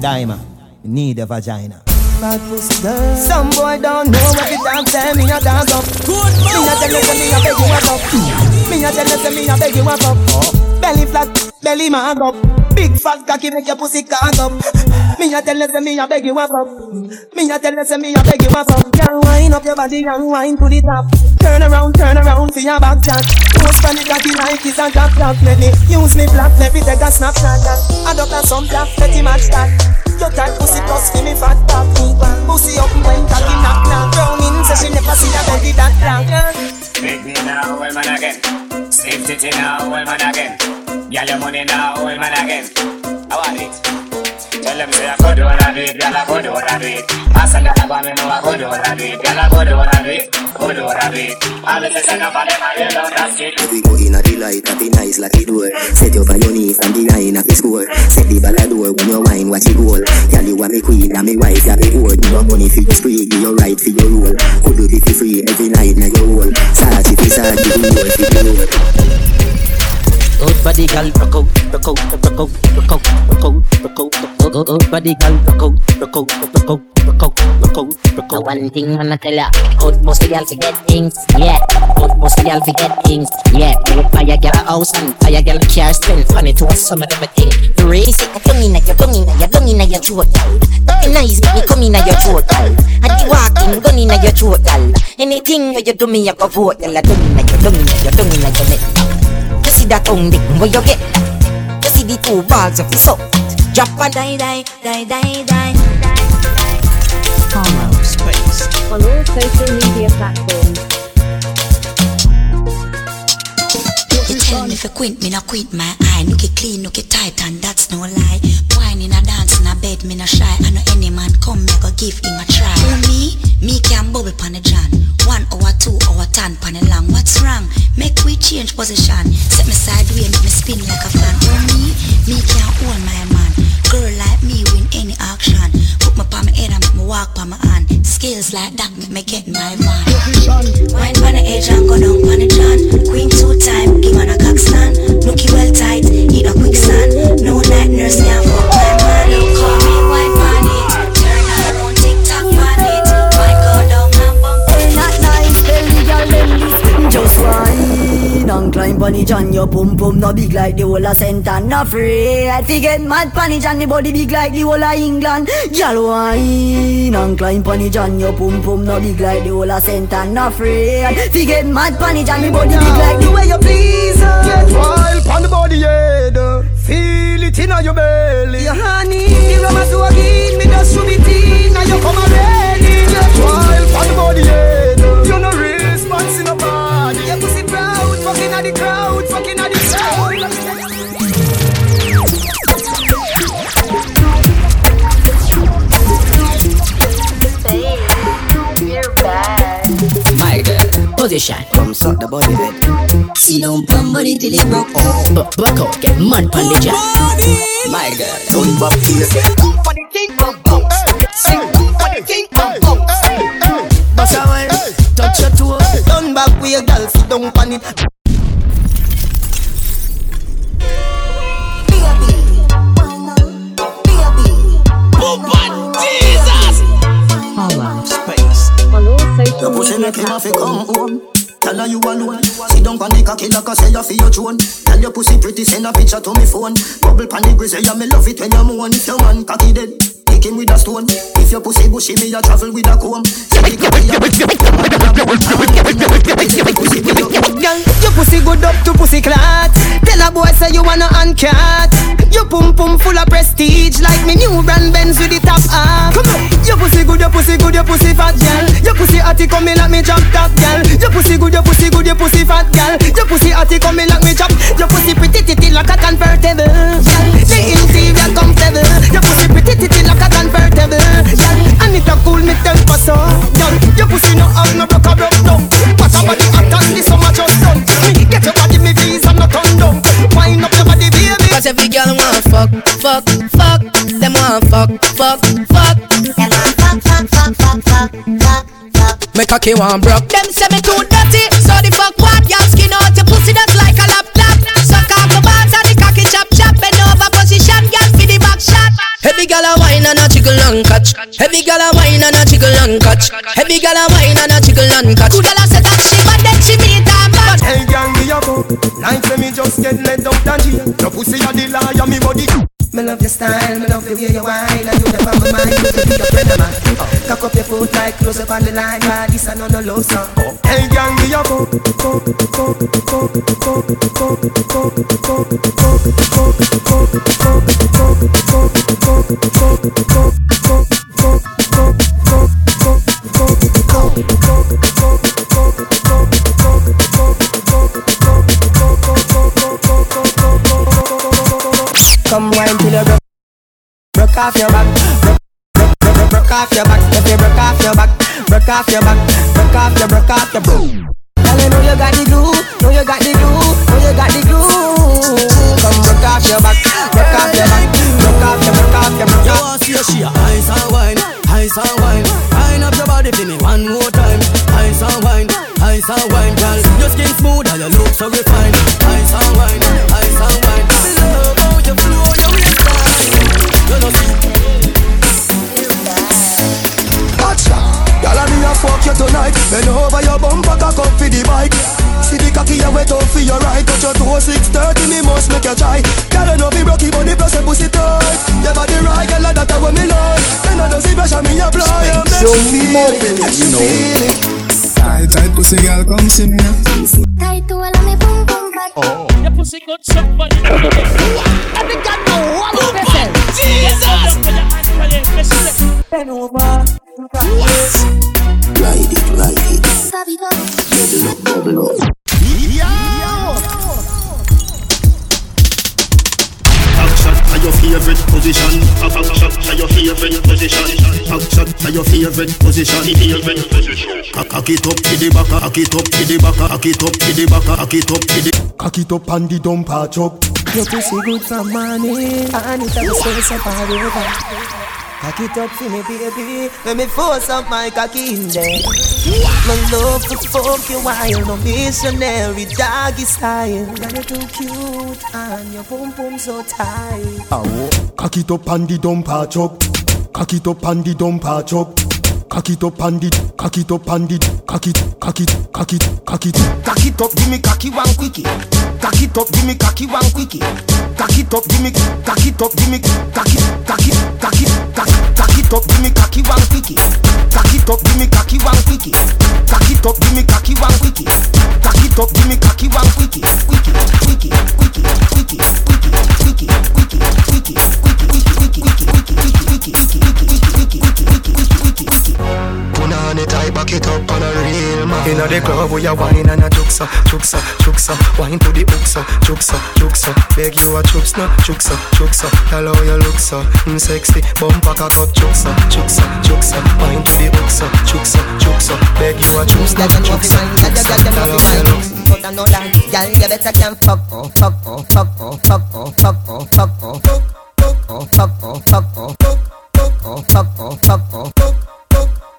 Diamond, need a vagina. Bad pussy girl. Some boy don't know what the dance say. Me a dance up. Good me a tell you say me a beg you up. Me a tell you say me a beg you up. Oh. Belly flat, belly mag up. Big fat cocky make your pussy cock up. Me a tell you say me a beg you up. Me a tell you say me a beg you up. Girl, wind up your body and wind to the top. Turn around, turn around see your back chat. Post on the cocky like it's a drop top. Let me use me black, let me take a snapshot. Adopt a some black, let him match that. Your tight pussy plus give me fat top. Pussy up when cocky knock knock. Brown in say she never see a belly that long. Make me now, well man again. Save titty now, well man again. Girl your money now, well man again. I want it. Tell them say I go do what I do it, girl I go do what I do it. I said that go me know I go do what I do girl I go do what I do it, do what I do it. Things I know for them I. We go in a the light, at nice like the door. Set you for your knees and behind of the score. Set the ball door when you wine, watch it roll. Girl, you are me queen and me wife, you be whore. You want money for your spree, give your right for your role. Could do it free every night now your whole. Sarge if hard, give you more for your role. Good body girl, rock out, rock out, rock out, rock out, rock out, rock out, rock out. Good body girl, rock out, rock out, rock out, rock out, rock out, rock out. one thing I'ma tell ya, good pussy girl forget things, yeah. Good pussy girl forget things, yeah. Good fire girl a house and fire girl a car spend funny to us some of them a thing. Race it come inna your tongue inna your tongue inna your throat, girl. Talking nice me come inna your throat, girl. And the walking gun inna your throat, girl. Anything you do me, I go vote, girl. I tongue inna your tongue inna your tongue inna your neck. See that tongue dick where you get? You see the two balls of soap. Drop a die die die die die. on all social media platforms. Tell me if you quint, me no quint my eye. Look it clean, look it tight, and that's no lie. Wine in a dance in a bed, me no shy. I know any man come, me go give him a try. For me, me can bubble pan the John. One hour, two hour, ten pan the long. What's wrong? Make we change position. Set me sideways, make me spin like a fan. For me, me can own my man. Girl like me win any auction. Put my palm my head and make me walk pa my hand. Skills like that make me get my man. Wine pan the edge and go down pan the John. Queen two time, give man a cock stand. Looky well tight, eat a quicksand. No night nurse, me a fuck and climb on it and your pum pum no big like the whole of Saint and no afraid to get mad it and the body big like the whole of England Girl wine and climb on it and your pum pum no big like the whole of Saint and no afraid to get mad it and the body big like the way you please Get wild pon the body head. Feel it inna your belly. Your honey, broke. Bu- Buck out, get mad pon the send a picture to me phone. Bubble pon the grizzly, yeah me love it when you moan. If your man cocky dead, kick him with a stone. If your pussy bushy, me a travel with a comb. Say the cocky a pussy with your Girl, your pussy good up to pussy clot. Tell a boy say you wanna uncat. Your pum pum full of prestige, like me new brand Benz with the top off. Come on, your pussy good, your pussy good, your pussy fat, girl. Your pussy hotty coming like me drop top, girl. Your pussy good, your pussy good, your pussy fat, girl. Your pussy hotty coming like me drop. Your pussy pretty titty like a convertible, girl. The interior comfortable. Your pussy pretty titty like a convertible, girl. And it a cool me temper so, girl. Your pussy no have no broke a broke down. What a body hot and the summer just done. Me get your body, me visa no turn down. Wind up your body, baby. Cause every girl want fuck, fuck, fuck. Them want fuck, fuck, fuck. Them want fuck, fuck, fuck, fuck, fuck, fuck. fuck. Me cocky want broke. Them say me too dirty, so the fuck what? Every Every gal a wine and a jiggle and catch. Every gal a wine and a jiggle and catch. Every gal a wine and a jiggle and catch. Good gal a say that she bad, then she meet a man. Hey, gang, me a go. Like say me just get let out and jail. Your pussy a the liar, me body. Me love your style, me love the way you whine And you never my mind, you be your friend of mine oh. Cock up your foot like close up on the line But this a no no low song oh. Hey gang, me a go Come wine broke, off your back, broke, broke, broke, broke off your back. If you broke off your back, broke off your back, broke off your, broke off your. Girl, you know you got the glue, know you got the glue, know you got the glue. Come broke off your back, broke off your back, broke off your, broke off your, broke You off. want to see she and wine, ice and wine. Wine up your body for me one more time. Ice and wine, ice and wine, girl. Your skin smooth and your look so refined. You it. Tight, tight pussy girl, come see me. Tight to all me boom boom back. Your pussy good somebody. Every girl know what you person. Jesus. Bend over. Ride it, ride it. Bobby go. Bubble up, bubble up. Back shot to your favorite position. Back shot your favorite position. Back shot to your favorite position. Favorite position. Cock it up to the back, cock it up to the back, cock it up to the back, cock it up to the. Cock it up and the dumper chuck. Your pussy good for money, and it a space up all over. Cock it up for me, baby. Let me force up my cocky in there. My love to fuck you while no missionary doggy style. Girl, you too cute and your boom boom so tight. Cock it up and the dumper chuck. Cock it up and the dumper chuck. Cock it up and the, cock it up and the, cock it, cock it, cock it, cock it. Cock it up, give me cocky one quickie. Cock it up, give me cocky one quickie. Cock it up, give me, cock it up, give me, cock it, cock it, cock it, cock it give me cocky one quickie. Cock it up, give me cocky one quickie. Cock it up, give me cocky one quickie. Cock it up, give me cocky one quickie. Quickie, quickie, quickie, quickie, quickie, quickie, quickie, quickie, quickie, tight, back it up on a real man. The club we a wine and a juksa, juksa, juksa. Wine to the hooksa, juksa, juksa. Beg you a chups no, juksa, juksa. Hello you look so mm, sexy. Bumper cock up, juksa, juksa, juksa. Wine to the hooksa, juksa, juksa. Beg you a chups no, juksa, juksa. Hello you look so. But I know that, girl, you better can fuck oh, fuck oh, fuck oh, fuck oh, fuck oh, fuck oh, fuck oh, fuck oh, fuck oh, fuck oh, fuck oh, fuck oh. Six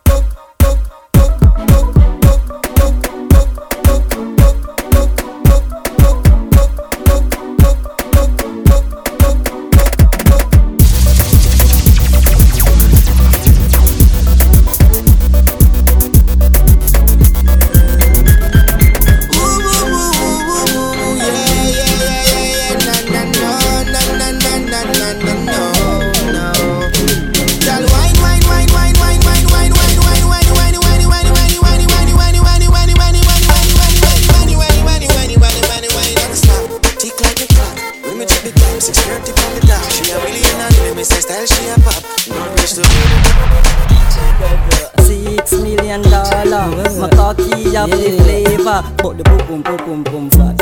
cocky the flavor, but the boom boom boom boom boom fat.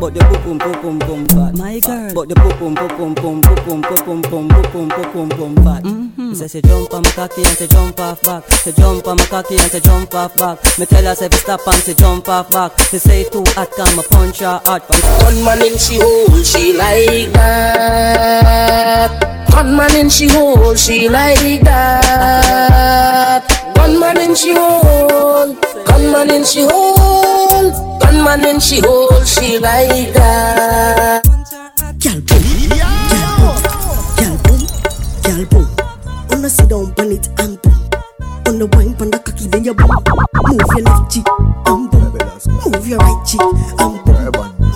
But the boom boom boom boom boom fat. My girl, but the boom boom boom boom boom boom boom boom boom boom boom boom boom fat. Mm-hmm. Say she jump on my cocky and she jump off back. She jump on my cocky and she jump off back. Me tell her say stop and she jump off back. She say too hot, come a punch her hot. One man in she hole, she like that. One man in she hole, she like that. One man in she hole, one man in she hole, one man in she hole, she like that. Girl boom, girl boom, girl boom, girl boom. wanna sit down on it and boom. On the wine, on the cocky, then you boom. Move your left cheek and boom. Move your right cheek and boom.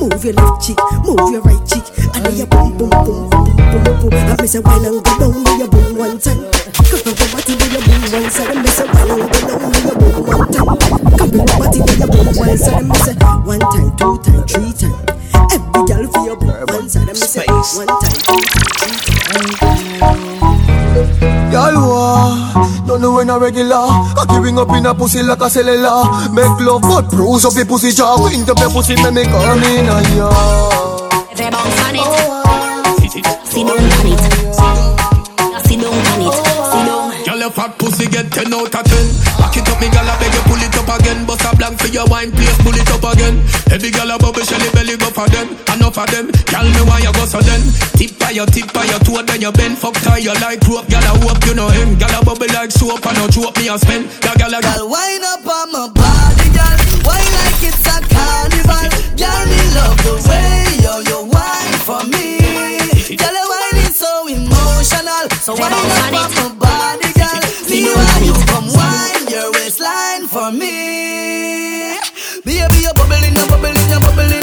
Move your left cheek, move your right cheek, and then you boom, boom, boom, boom, boom, boom. I miss a wine and go down, then you boom one time. Cock up your body, then you boom one side. I miss a and go down, then you boom one time. Cock up your body, then you boom one side. I miss a one time, two time, three time. Every girl for your boom one side. I miss a one time, two time, three time. Y'all Don't know when a regular Cocky ring up in a pussy like a cellular Make love but bruise up your pussy jaw Wind up your pussy make me come in a ya They bounce on it. Sit down on pussy get 10 out of 10 Back it up, me gal, I beg you pull it up again. Bust a blank for your wine, please pull it up again. Every gal a bubble, shelly belly go for them. Enough of them, gal, me why you go so then. Tip by your tip by your toe, then you bend. Fuck tie you like rope, gal, I hope you know him. Gal, a bubble like soap, and no choke me a spend. Gal, gal, a Girl, wind up on my body, girl. Wine like it's a carnival. Girl, me love the way you you wine for me. Girl, your wine is so emotional. So wind up on my body, waistline for me. Baby, you bubbling, you bubbling, you bubbling,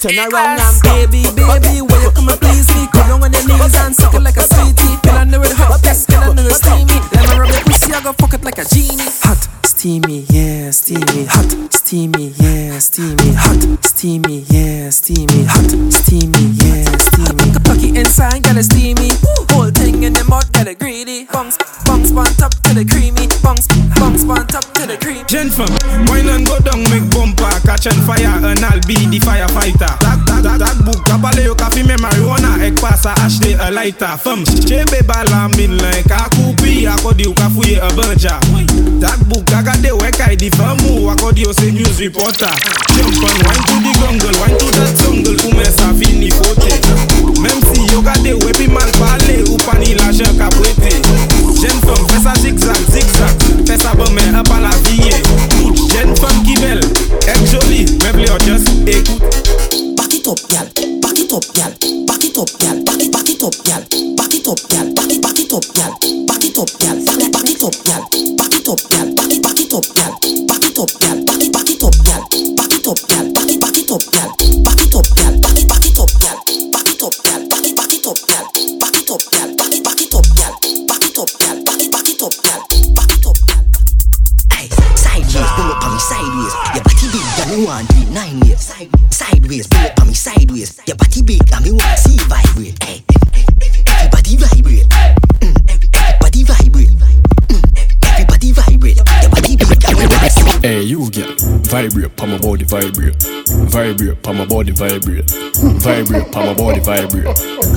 Turn around and ita fam. Chebe bala min len ka koupi akodi ou ka fouye e banja. Tak bou gaga de wek ay e di fam ou akodi ou se news reporter Jump on wine to the jungle, wine to the Vibrate, pa my body vibrate. Vibrate, pa my body vibrate. Vibrate, pa my body vibrate.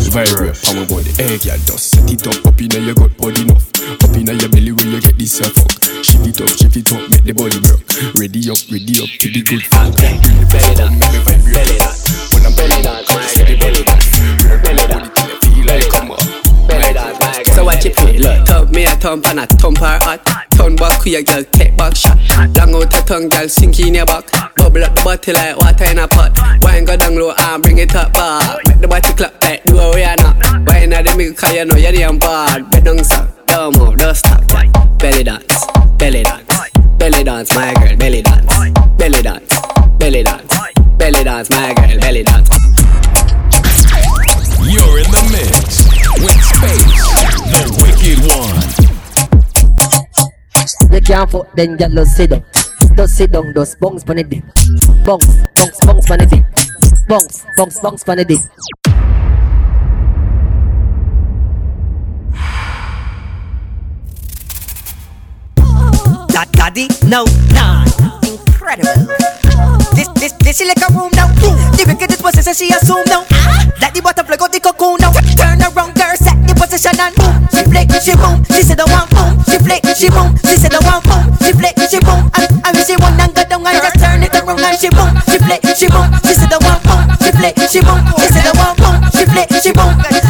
Vibrate, pa my body. Hey, girl, just set it up, up inna your gut body enough. Up inna your belly when you get this your fuck. Shift it up, shift it up, make the body work. Ready up, ready up to the good fuck. Belly down, make me vibrate. Belly down. When I'm belly down, come set the body down. Belly down, So what you feel? Look, thump me a thump and a thump her hot. Turn back, queer girl, take back shot. Long out her tongue, girl, sink in your back. Bubble up the body like water in a pot. Wine go down low and bring it up back. Make the body clap like do a Rihanna. Wine at the middle, cause you know you're the bad. Bed down, sir. Don't move, don't stop. Belly dance, belly dance, belly dance, my girl, belly dance, belly dance, belly dance, belly dance, my girl, belly dance. You can't fuck then girl just sit down Just sit down, just bounce pon the dick Bounce, bounce, bounce pon the dick Bounce, bounce, bounce pon the dick daddy, no, nah, incredible. This, this, this she like a room now. The wickedest position she assume now. The butterfly got the cocoon now. Turn around, girl, set the position and boom. She flick, she boom. She said the one boom. She flick, she boom. She said the one boom. She flick, she boom. And, and when she want and go down and just turn it around and she boom. She flick, she boom. She said the one boom. She flick, she boom. She said the one boom. She flick, she boom.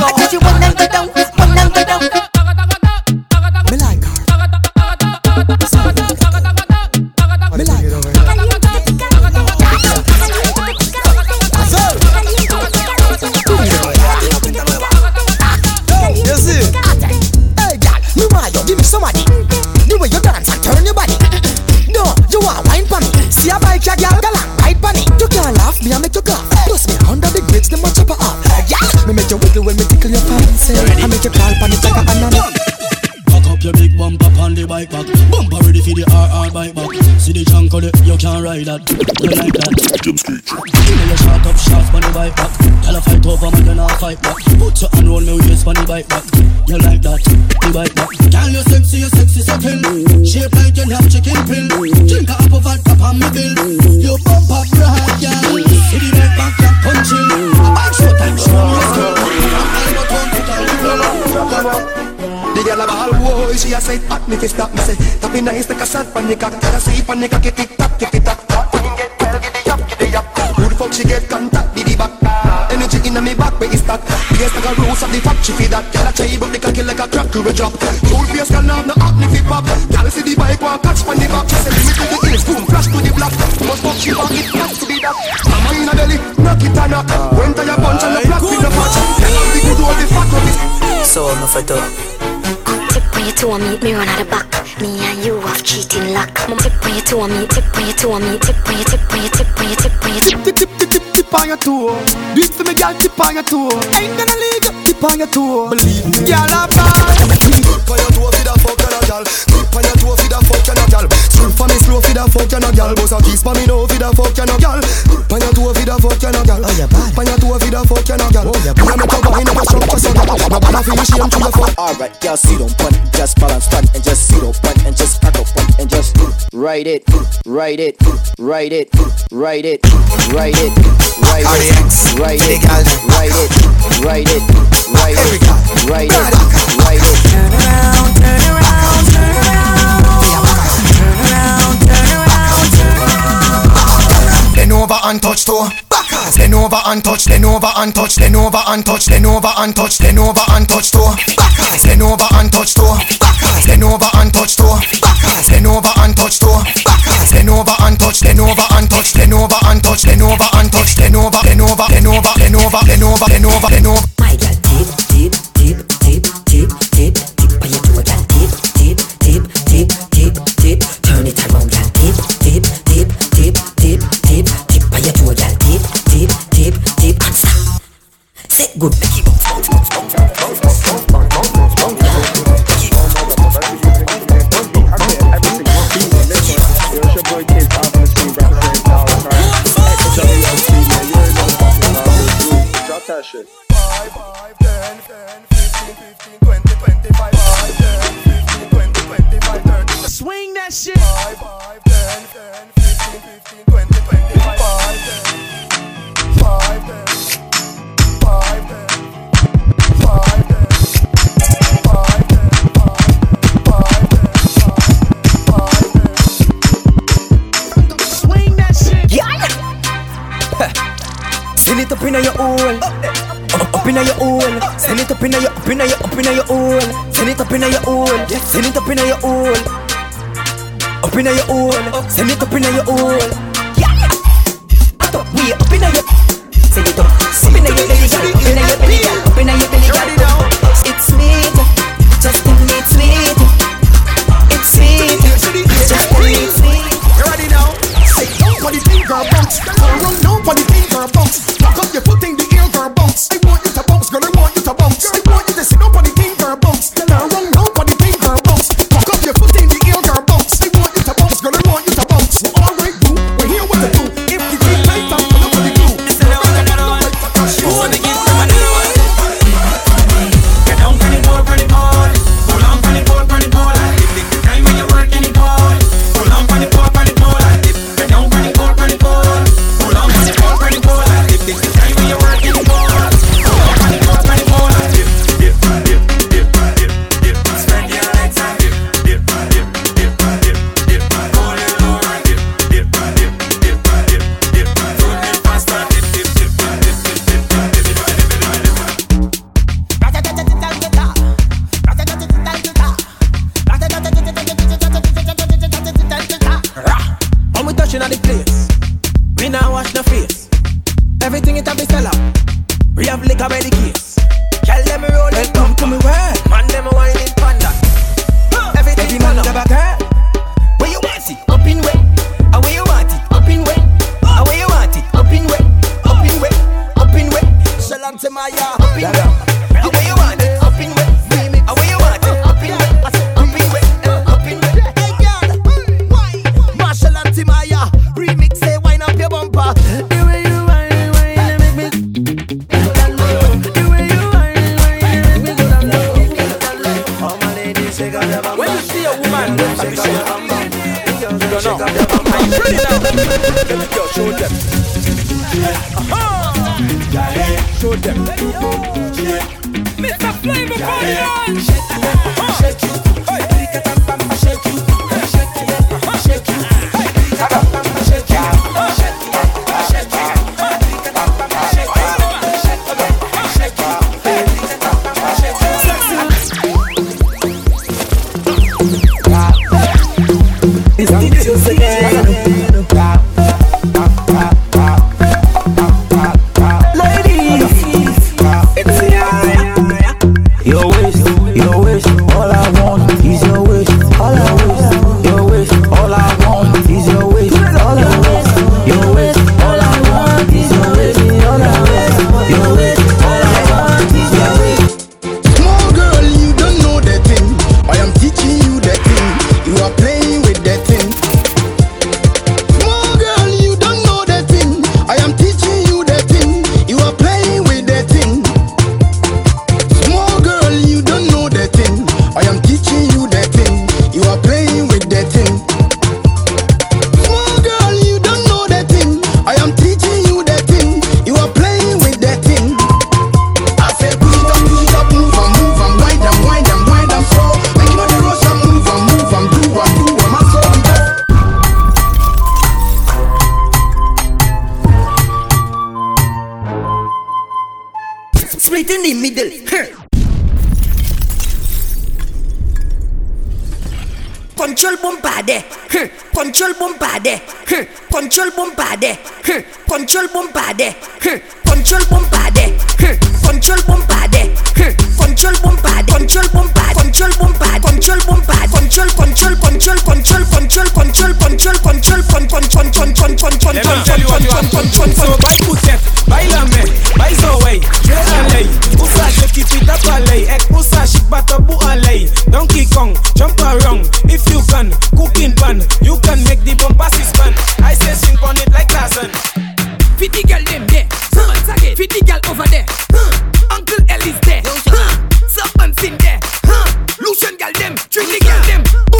Me in nice like a shot pon the cock Tell her see pon the cocky tick tock, tick tick tock When you get well, giddy up, giddy up Who the fuck she get contact, diddy back Energy inna me back, where is that? Yes, like a rose of the top, she feel that Girl a try but the cocky like a crack to a drop. Cool face can have no acne fi pop Girl see the bike walk catch pon the back She say limit to the hills, boom, flash to the block Must fuck she back, it has to be that Mama inna belly, knock it and knock When to your punch and the black with the patch Tell her the good old the fat of it. So I'm for dog. Tip on your toe, meet me run at the back. Me and you have cheating luck. Tip on your toe, me, tip on your toe, me, tip on your, tip on your, tip on your, tip on your, tip. Tip, tip, tip, tip, tip on your toe. Do it for me, girl, tip on your toe. Ain't gonna leave you, tip on your toe. Believe me, girl, I'm fine. Tip on your toe, fi da fuck you, girl. Tip on your toe, fi da fuck you, no girl. Slow for me, slow fi da fuck you, no girl. Boss a kiss for me, no fi da fuck you, no girl. Tip on your toe, fi da fuck you, no girl. Oh, you bad. Tip your toe, fi da fuck you, no girl. Oh, you bad. Me a make you wine up a shop for some. Nobody feel shame to your fuck. Alright, y'all see don't punt, just balance punt and just see don't punt and just pack up punt and just write it, write it, write it, write it, write it, write it, write it, write it, write it, write it, write it, write it. Turn around, turn around, over and touch toe. Backers. Lean over and touch. Lean over and touch. Lean over and touch. Lean over and touch. Lean over and touch toe. Backers. Lean over and touch toe. Backers. Lean over and touch toe. Backers. Lean over and touch toe. Backers. Lean over and touch. Lean over and touch. Lean over and touch. Lean over and touch. Lean over. Lean over. Lean over. Lean over. Lean over. Lean over. Lean over. My girl, tip, tip, good, inna your hole. Send it up inna your up inna your up inna your hole. Send it up inna your hole. Yeah. Send it up inna your hole. Up inna your hole. Send it up inna your hole. Yeah. At up way up inna your. Send it up. Up inna your belly, girl. Up inna your belly, girl. Up inna your belly, girl. It's sweet. Just tell me sweet. It's sweet. Just tell me sweet. You ready now? Say, what do you think about? When you see a woman you don't know. Are you ready now? Show them. Show them. Mr. Flavor, party on! in the middle. Control bombade, control bombade, control bombade, control bombade, control bombade. control boom eh. hmm. control boom eh. control boom control boom control control control control control control jump around. If you can cooking pan you can make the bomb pass his pan. I say swing on it like tarzan. Fit the girl them there. Someone target. Fit the girl over there. Huh. Uncle L is there. Huh. Serpent's in there. Huh. Lucian girl them. Treat the girl them.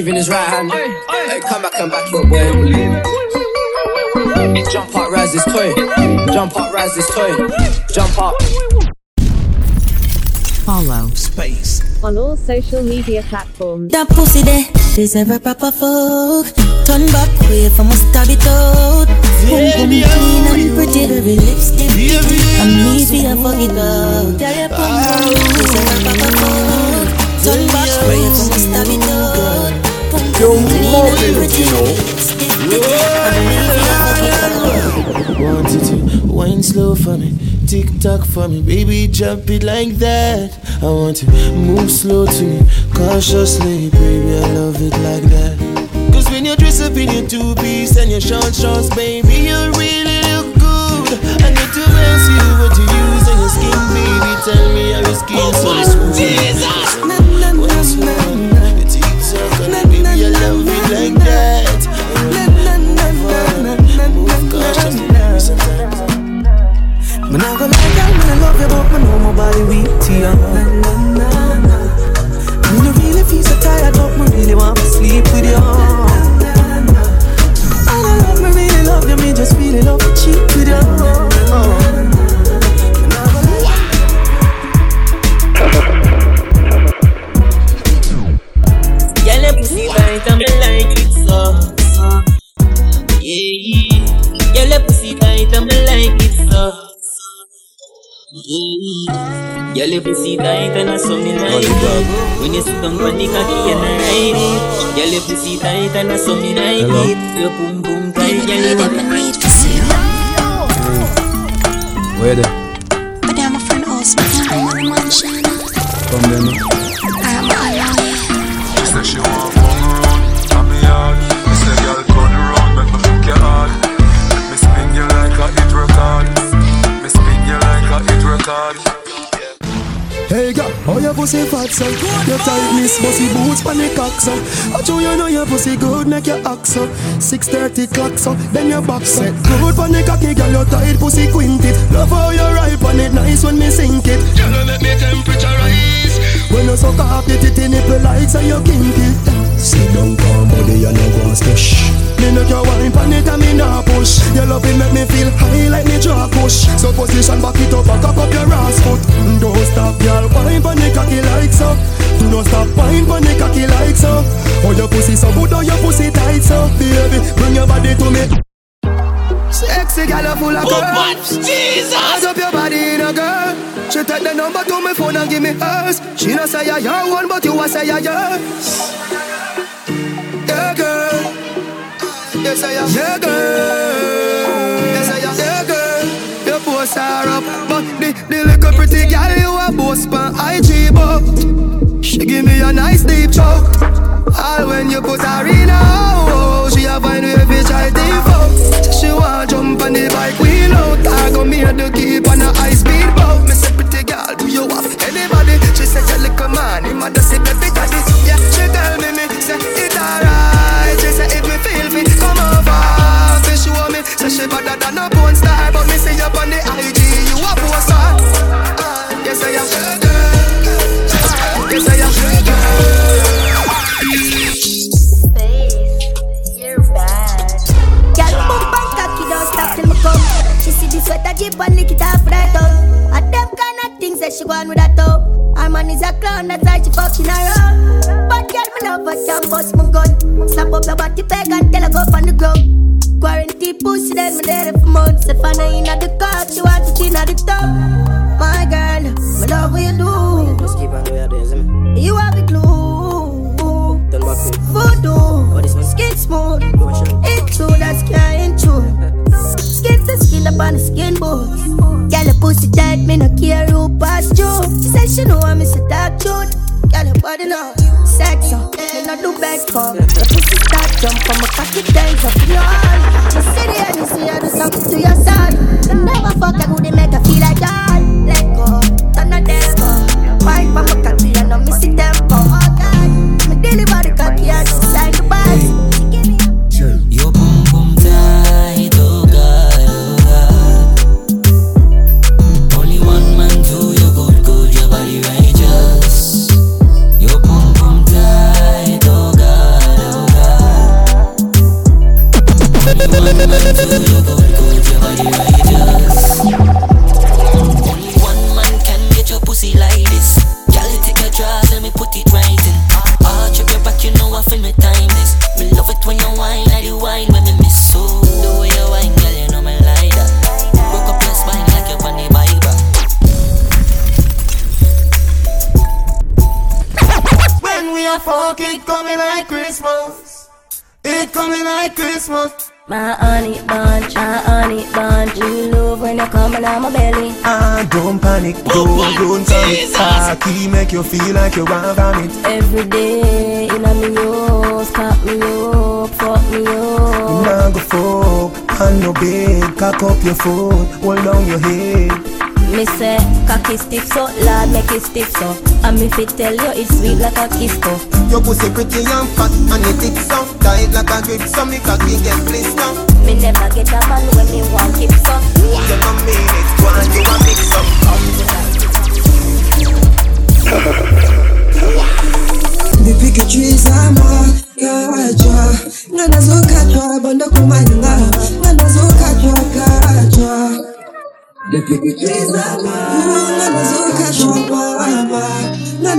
Why's he leaving his right hand? Hey, come back and back it, boy. Jump up, rise this toy. Jump up, rise this toy. Jump up. Follow Space on all social media platforms. That pussy there deserve a proper fuck. Turn back way from a stab it out. Boom boom clean and pretty, every lipstick. I'm easy and fuck it out. Yeah, yeah, boom boom deserve a ah. proper fuck. Turn back way from a stab it out. Boom boom clean and pretty, lipstick. I'm easy it out. Want you to wine slow for me, tick tock for me, baby, jump it like that. I want to move slow to me, cautiously, baby, I love it like that. Cause when you dress up in your two piece and your short shorts, baby, you really look good. I need to ask you what you use on your skin, baby. Tell me how your skin so smooth. Oh, Jesus, like that. Move cautiously, sometimes. Me nah go lie, me nah love you, but me know my body weak to you. Me no really feel so tired, but me really want to sleep with you. And I love me, really love you, me just really love to cheat with you. Girl, me like it so, so. Yeah, yeah. Girl, your pussy tight and me like it so. Yeah. Girl, your pussy tight and I saw me like it. When you sit down on the cocky and I ride it. Girl, your pussy tight and I saw me like Hello? it. Your boom boom tight, girl, you want me Where they? But I'm a friend also, I'm a mansion. Come then. I'm she a. Hey girl, how your pussy fat so? Your tightness, bossy boots, pon the cock so. I show you know your pussy good, make your act so. 6:30 clock so, then your back so. Good pon the cocky, girl, your tight pussy quinted. Love how you ride pon it, nice when me sink it. Girl, you make me temperature rise. When you suck up the titty nipple like say you kinky. Sit down, calm body, and no go and stush. Me make your wine pon it and me nah push. Your love it make me feel high like me draw push. So position back it up and cock up your ass foot. Don't stop, girl, wine pon the cocky like so. Do not stop, wine pon the cocky like so. Oh your pussy so good, oh your pussy tight so. Baby, bring your body to me. Sexy gal full of oh, curves Jesus Add up your body in a girl She take the number to my phone and give me hers She not say you're your one but you a say you're yours Yeah girl Yes I am Yeah girl. Yes I am Yeah girl. You post her up But the, the little pretty gal you a post on IG but She give me a nice deep choke. All when you put her in a house She a find way fi try to fuck She want jump on the bike wheel out I go me to keep than a porn star But me see you on the IG you a poster uh, Yes I am Yes I am Girl, boom bang cocky, don't stop till me come. She see the sweater jeep and lick it off right up. And them kind of things that she go on with that top. Her man is a clown, that's why she fucking around. But girl, me love her, can bust my gun. Slap up your body peg and tell her go on the ground. Pussy, then me there for months. If I know in the car, she want it in at the top. My girl, me love what you do. Just keep on doing this. You have it glue. Turn back to Voodoo, skin smooth. It's true, that's can't true. Skin up on the skin bones. Me no care who pass you. Say she know I'm Mr. Dark Truth. Girl, your body now. Sex, uh, me no do beg for. Your pussy start jump from my cocky days up your hand. You see the energy, I do something to your son. You never fuck a good, make her feel like that. Let go, turn a devil. Wine from my cocky, I know me see tempo. Oh God, me deliver the cocky, I just like the boss. Panic, don't, don't panic. Cocky make you feel like you want vomit. Every day in a me house, cock me up, fuck me up. Now go fuck, on no bed, cock up your foot, hold down your head. Me say, cocky stiff so, lad make it stiff so. And me fit tell you it's sweet like a kiss so. Your pussy pretty and fat, and it is so tight like a grip, so me cocky get blister. Me never get a man when me want keep so. You know me, it's one you a mix up. Depuis que tu es à moi, kacha Nga nazokatwa bando kumanyanga Nga nazokatwa kacha Depuis que tu es à moi Nga nazokatwa mama Nga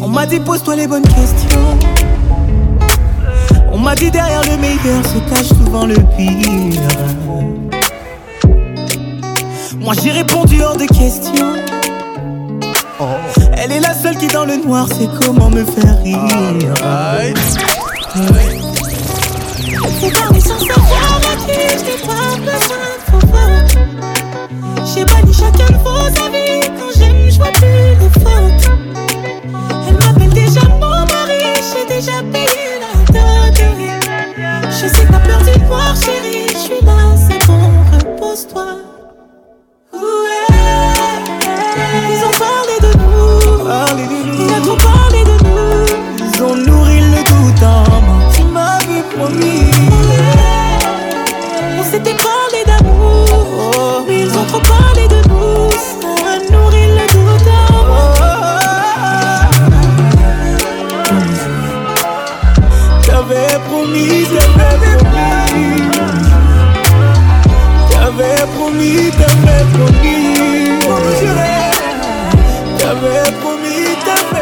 On m'a dit pose-toi les bonnes questions. On m'a dit derrière le meilleur se cache souvent le pire. Moi j'ai répondu hors de question. Elle est la seule qui dans le noir sait comment me faire rire. Faut parler sans savoir à qui je pas besoin de. J'ai banni chacun de vos avis. Quand j'aime, je vois plus les fautes. Elle m'appelle déjà mon mari. J'ai déjà payé la dot. Je sais que t'as peur du noir, chérie. Je suis là, c'est bon, repose-toi. On s'était parlé d'amour. Mais ils ont trop parlé de nous. Ça a nourri le doute. J'avais promis, j'avais promis. J'avais promis, t'avais promis. J'avais promis, t'avais promis.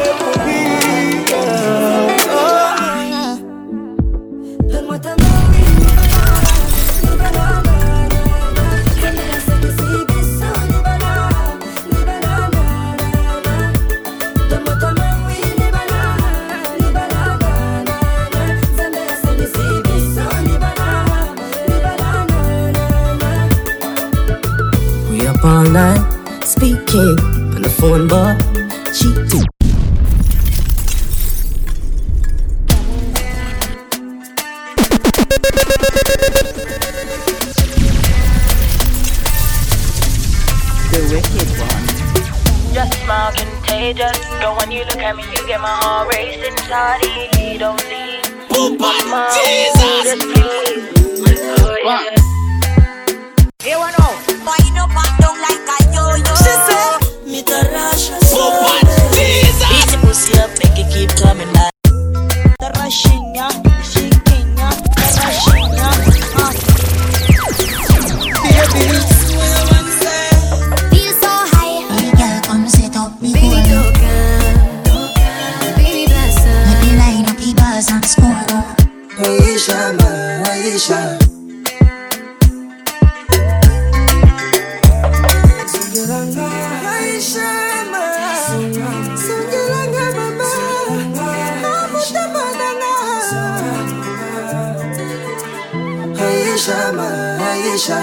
Aisha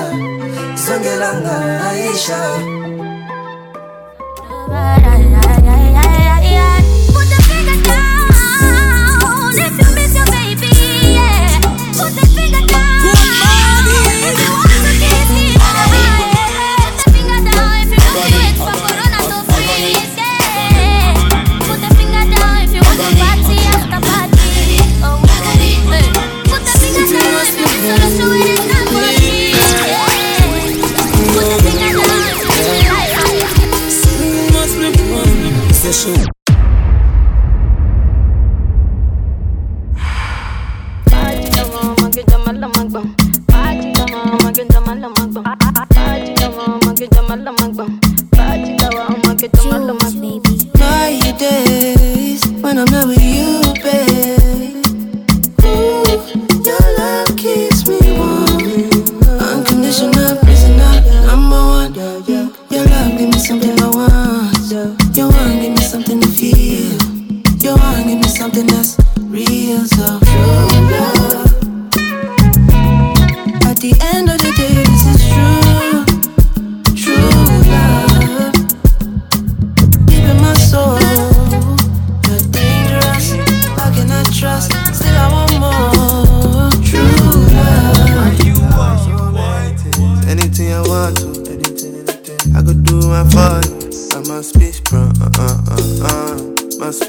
Zongelanga Aisha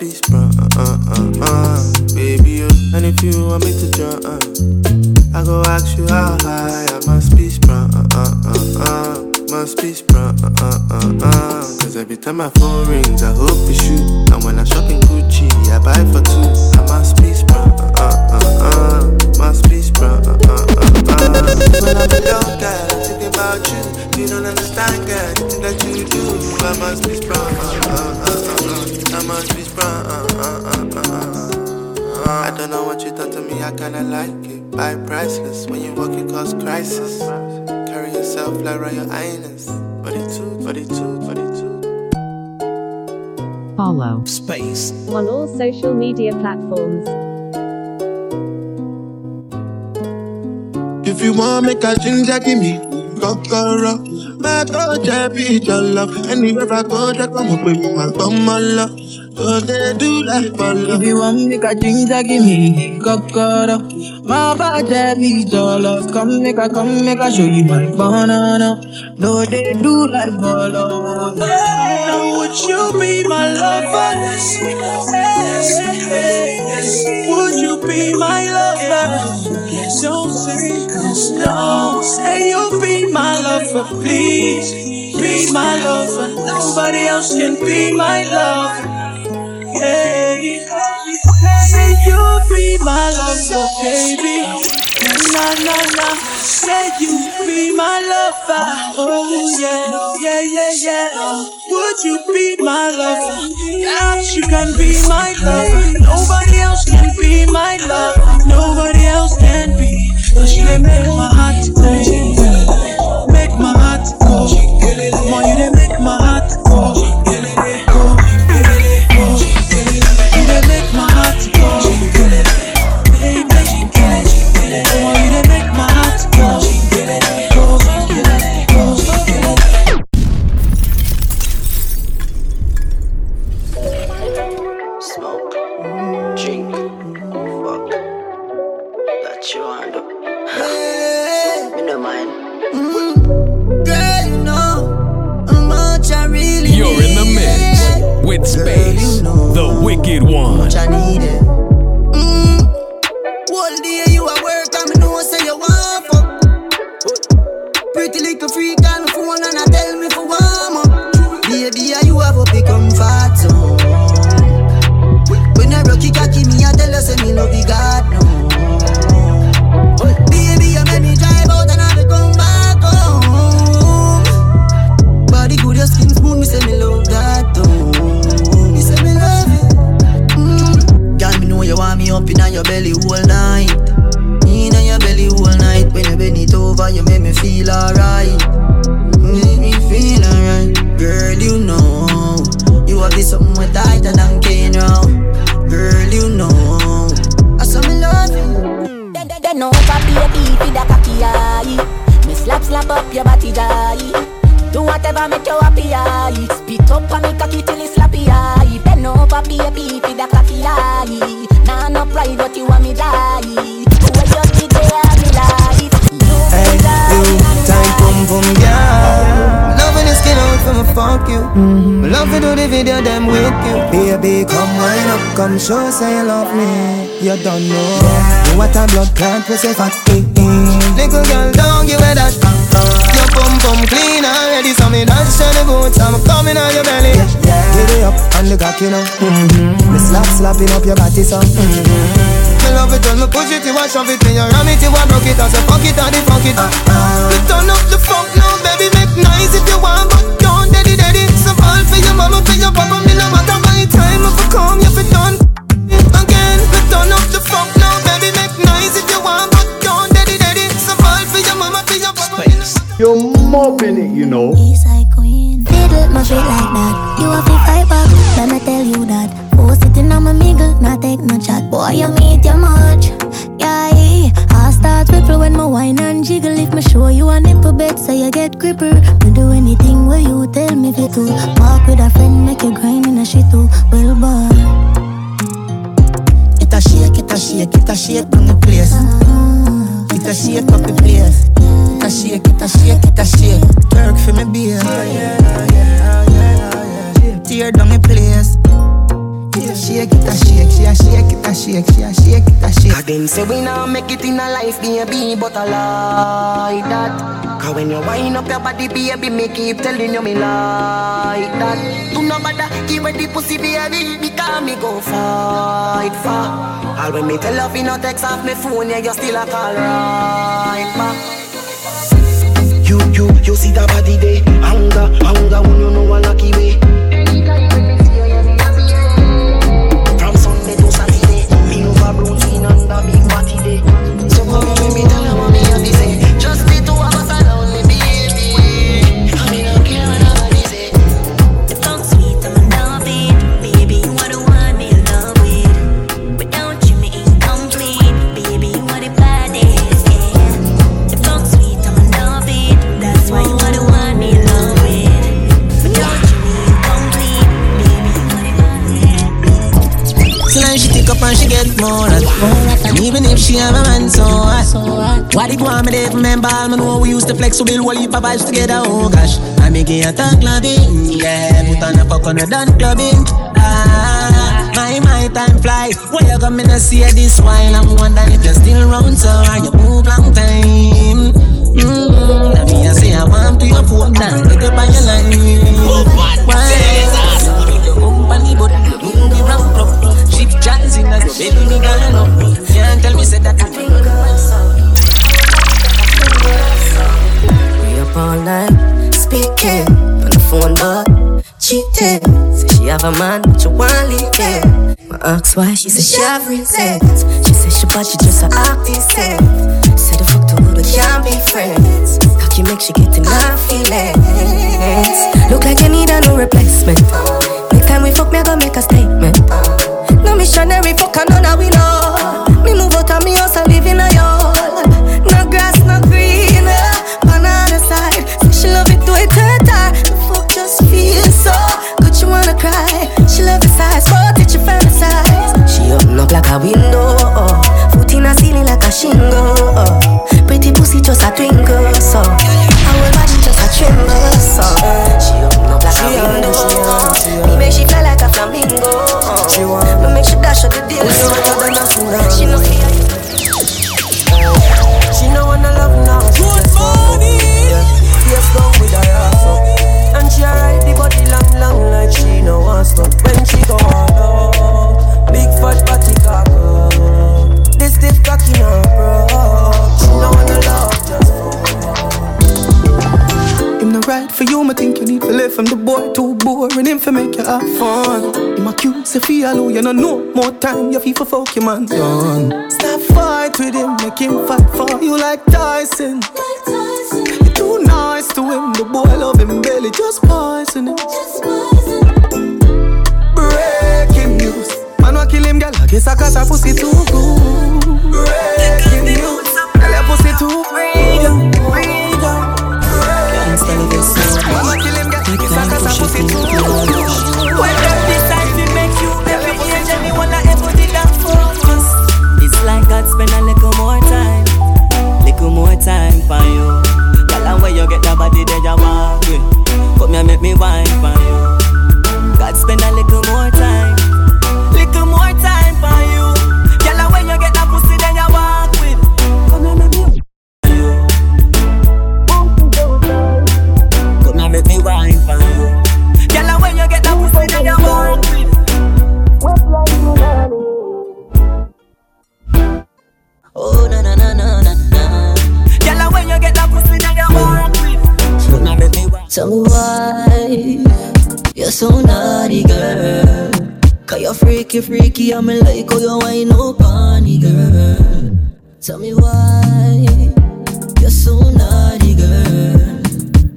she's broke. media platforms. If you want make a ginger, give me kokoro. My culture be your love. Anywhere I go, I come up with my bummer love. So they do like for. If you want make a ginger, give me kokoro. My culture be your love. Come make a, come make a show you my banana. No, they do like for love. Would you be my lover? yes, yes. Would you be my lover? Don't say no. Say you'll be my lover, please. Be my lover. Nobody else can be my lover. Hey. Say you'll be my lover, baby. na Na na na. Said you'd be my lover. Oh yeah, yeah, yeah, yeah. Would you be my lover? Yes, you can be my lover. Nobody else can be my lover. Nobody else can be. Cause you didn't make my heart go. Make my heart go. Come on, you didn't make my heart go. Come show say you love me. You don't know yeah. what a blood clot we say fat. Little girl, don't give it that. Your bum bum clean already, so me dance to the boots. I'm coming on your belly. Get it up on the cock, you know. Mm-hmm. Me slap slapping up your body, so. Mm-hmm. Love it when me push it, you a shove it, me you ram it, you a broke it, I say fuck it, I the fuck it. Uh, uh. Turn up the funk now, baby, make nice if you want, but don't daddy daddy. Some all for your mama, for your papa, me no matter time if I come, you fi done. Life, baby, but I like that. Cause when you wind up your body, baby, me keep telling you me like that. Do not bother, give me the pussy, baby, because me go fight for. All when me tell her, you no text off me phone, yeah, you still a call right back. You, you, you see that body there, anger, anger, when you know a lucky way. She have a man so hot. What it want me to remember? I know we used to flex so build whole heap of vibes together. Oh gosh, I make it a talk clubbing. Yeah, put on a fuck on a dance clubbing. Ah, my my time fly. Why you coming to see this while I'm wondering if you're still around? So are you move long time? Mm, let me I say I want to your phone now. Get up on your line. Why? Company, but move me round. Ship jazz in us, baby, me gone up. Tell me say that I think We up all night, speaking on the phone, but cheating. Say she have a man, but you want leave. My ask why, she said she have reasons. She said she but she just a artist. Said the fuck to wood, we can't be friends. Cocky make she get enough feelings. Look like you need a new replacement. Next time we fuck, me I go make a statement. No missionary fuck, none of we know. Out of me house and live in a yard. No grass, no green. On the side, say she love it to it her. The fuck just feels so good, she wanna cry. She love the size, but it she fantasize. She open up like a window, say feel you no more time. You for fuck your man done. Stop fight with him, make him fight for you like Tyson. You too nice to him, the boy love him belly, just poison him. Breaking news, man wa kill him, girl. I guess I got her pussy too good. Breaking you're freaky, freaky. I'm like, oh, you ain't no bunny, girl. Tell me why you're so naughty, girl.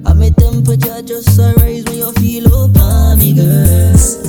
I my temperature just a rise when you feel over me, girl.